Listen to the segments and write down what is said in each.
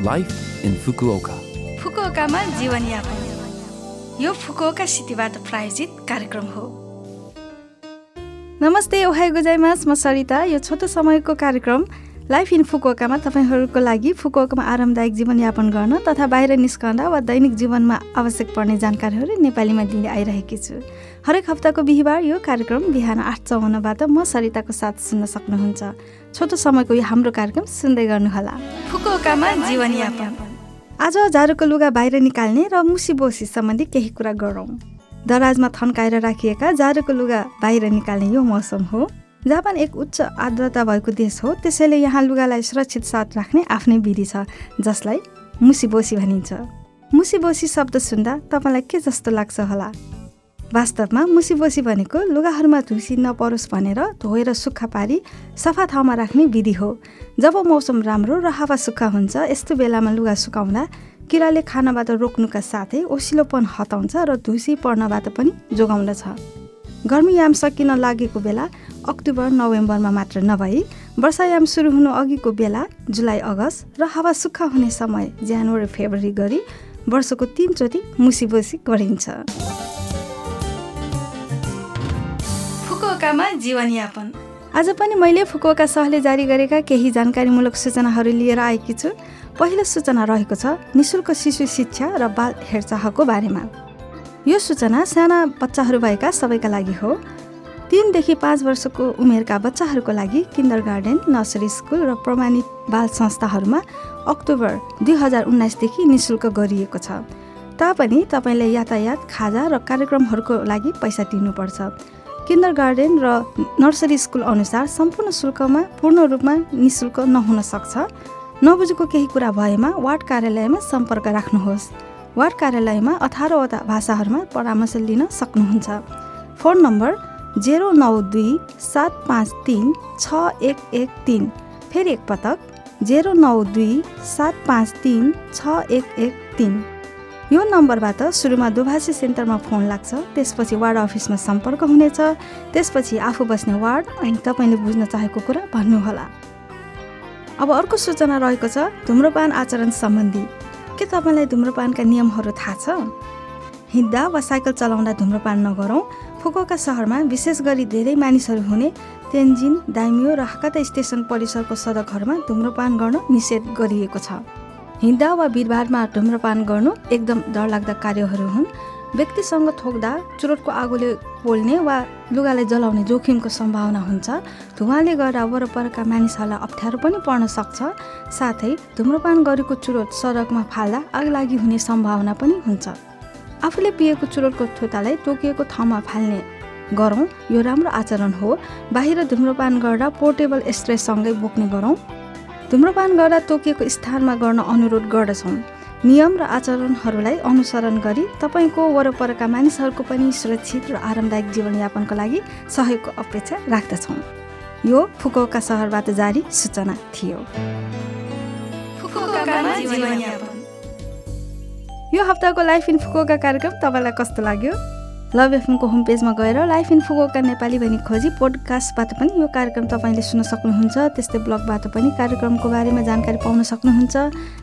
Life in Fukuoka. फुकुओकामा जीवनयापन यो Fukuoka सिटीबाट प्रायोजित कार्यक्रम हो नमस्ते ओहाई गोजाइमास म सरिता यो छोटो समयको कार्यक्रम लाइफ इन फुकुओकामा तपाईँहरूको लागि फुकुओकामा आरामदायक जीवनयापन गर्न तथा बाहिर निस्कँदा वा दैनिक जीवनमा आवश्यक पर्ने जानकारीहरू नेपालीमा दिँदै आइरहेकी छु हरेक हप्ताको बिहिबार यो कार्यक्रम बिहान आठ चौवन्नबाट म सरिताको साथ सुन्न सक्नुहुन्छ छोटो समयको यो हाम्रो कार्यक्रम सुन्दै गर्नुहोला। जीवनयापन। आज जाडोको लुगा बाहिर निकाल्ने र मुसी बोसी सम्बन्धी केही कुरा गरौँ। दराजमा थन्काएर राखिएका जाडोको लुगा बाहिर निकाल्ने यो मौसम हो। जापान एक उच्च आर्द्रता भएको देश हो। त्यसैले यहाँ लुगालाई सुरक्षित साथ राख्ने आफ्नै विधि छ जसलाई मुसीबोसी भनिन्छ। मुसीबोसी शब्द सुन्दा तपाईँलाई के जस्तो लाग्छ होला? वास्तवमा मुसीबोसी भनेको लुगाहरूमा धुसी नपरोस् भनेर धोएर सुक्खा पारी सफा ठाउँमा राख्ने विधि हो। जब मौसम राम्रो र हावा सुक्खा हुन्छ यस्तो बेलामा लुगा सुकाउँदा किराले खानाबाट रोक्नुका साथै ओसिलोपन हटाउँछ र धुसी पर्नबाट पनि जोगाउँदछ। गर्मीयाम सकिन लागेको बेला अक्टोबर नोभेम्बरमा मात्र नभई वर्षायाम सुरु हुनु अघिको बेला जुलाई अगस्त र हावा सुक्खा हुने समय जनवरी फेब्रुअरी गरी वर्षको तिनचोटि मुसीबोसी गरिन्छ। फुकुओकामा जीवनयापन। आज पनि मैले फुकुओका सहले जारी गरेका केही जानकारीमूलक सूचनाहरू लिएर आएकी छु। पहिलो सूचना रहेको छ निशुल्क शिशु शिक्षा र बाल हेरचाहको बारेमा। यो सूचना साना बच्चाहरू भएका सबैका लागि हो। तिनदेखि पाँच वर्षको उमेरका बच्चाहरूको लागि किन्डर गार्डन नर्सरी स्कुल र प्रमाणित बाल संस्थाहरूमा अक्टोबर दुई हजार उन्नाइसदेखि निशुल्क गरिएको छ। तापनि तपाईँले यातायात खाजा र कार्यक्रमहरूको लागि पैसा तिर्नुपर्छ। किन्डर गार्डन र नर्सरी स्कुल अनुसार सम्पूर्ण शुल्कमा पूर्ण रूपमा निशुल्क नहुन सक्छ। नबुझेको केही कुरा भएमा वार्ड कार्यालयमा सम्पर्क राख्नुहोस्। वार्ड कार्यालयमा अठारवटा भाषाहरूमा परामर्श लिन सक्नुहुन्छ। फोन नम्बर जेरो नौ दुई सात पाँच तिन छ एक एक तिन। फेरि एकपटक जेरो नौ दुई सात पाँच तिन छ एक एक तिन। यो नम्बरबाट सुरुमा दुभाषी सेन्टरमा फोन लाग्छ त्यसपछि वार्ड अफिसमा सम्पर्क हुनेछ त्यसपछि आफू बस्ने वार्ड अनि तपाईँले बुझ्न चाहेको कुरा भन्नुहोला। अब अर्को सूचना रहेको छ धुम्रपान आचरण सम्बन्धी। के तपाईँलाई धुम्रपानका नियमहरू थाहा छ? हिँड्दा वा साइकल चलाउँदा धुम्रपान नगरौँ फुकुका सहरमा विशेष गरी धेरै मानिसहरू हुने तेन्जिन दाइमियो र हाकाता स्टेसन परिसरको सडकहरूमा धुम्रपान गर्न निषेध गरिएको छ। हिँड्दा वा भिडभाडमा धुम्रपान गर्नु एकदम डरलाग्दा कार्यहरू हुन्। व्यक्तिसँग थोक्दा चुरोटको आगोले पोल्ने वा लुगालाई जलाउने जोखिमको सम्भावना हुन्छ। धुवाले गर्दा वरपरका मानिसहरूलाई अप्ठ्यारो पनि पर्न सक्छ। साथै धुम्रपान गरेको चुरोट सडकमा फाल्दा आगलागी हुने सम्भावना पनि हुन्छ। आफूले पिएको चुरोटको थोतालाई तोकिएको ठाउँमा फाल्ने गरौँ यो राम्रो आचरण हो। बाहिर धुम्रपान गर्दा पोर्टेबल स्ट्रेससँगै बोक्ने गरौँ। धुम्रपान गर्दा तोकिएको स्थानमा गर्न अनुरोध गर्दछौँ। नियम र आचरणहरूलाई अनुसरण गरी तपाईँको वरपरका मानिसहरूको पनि सुरक्षित र आरामदायक जीवनयापनको लागि सहयोगको अपेक्षा राख्दछौँ। यो फुकुका सहरबाट जारी सूचना थियो। यो हप्ताको लाइफ इन फुकुका कार्यक्रम तपाईँलाई कस्तो लाग्यो? लभ एफएमको होम पेजमा गएर लाइफ इन फुकुका नेपाली भनी खोजी पोडकास्टबाट पनि यो कार्यक्रम तपाईँले सुन्न सक्नुहुन्छ। त्यस्तै ब्लगबाट पनि कार्यक्रमको बारेमा जानकारी पाउन सक्नुहुन्छ।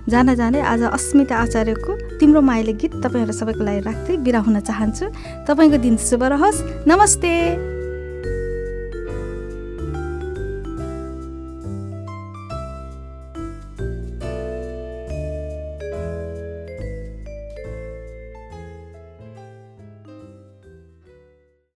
जान जाँदै आज अस्मिता आचार्यको तिम्रो मायाले गीत तपाईँहरू सबैको लागि राख्दै बिरा हुन चाहन्छु। तपाईँको दिन शुभ रहोस्। नमस्ते।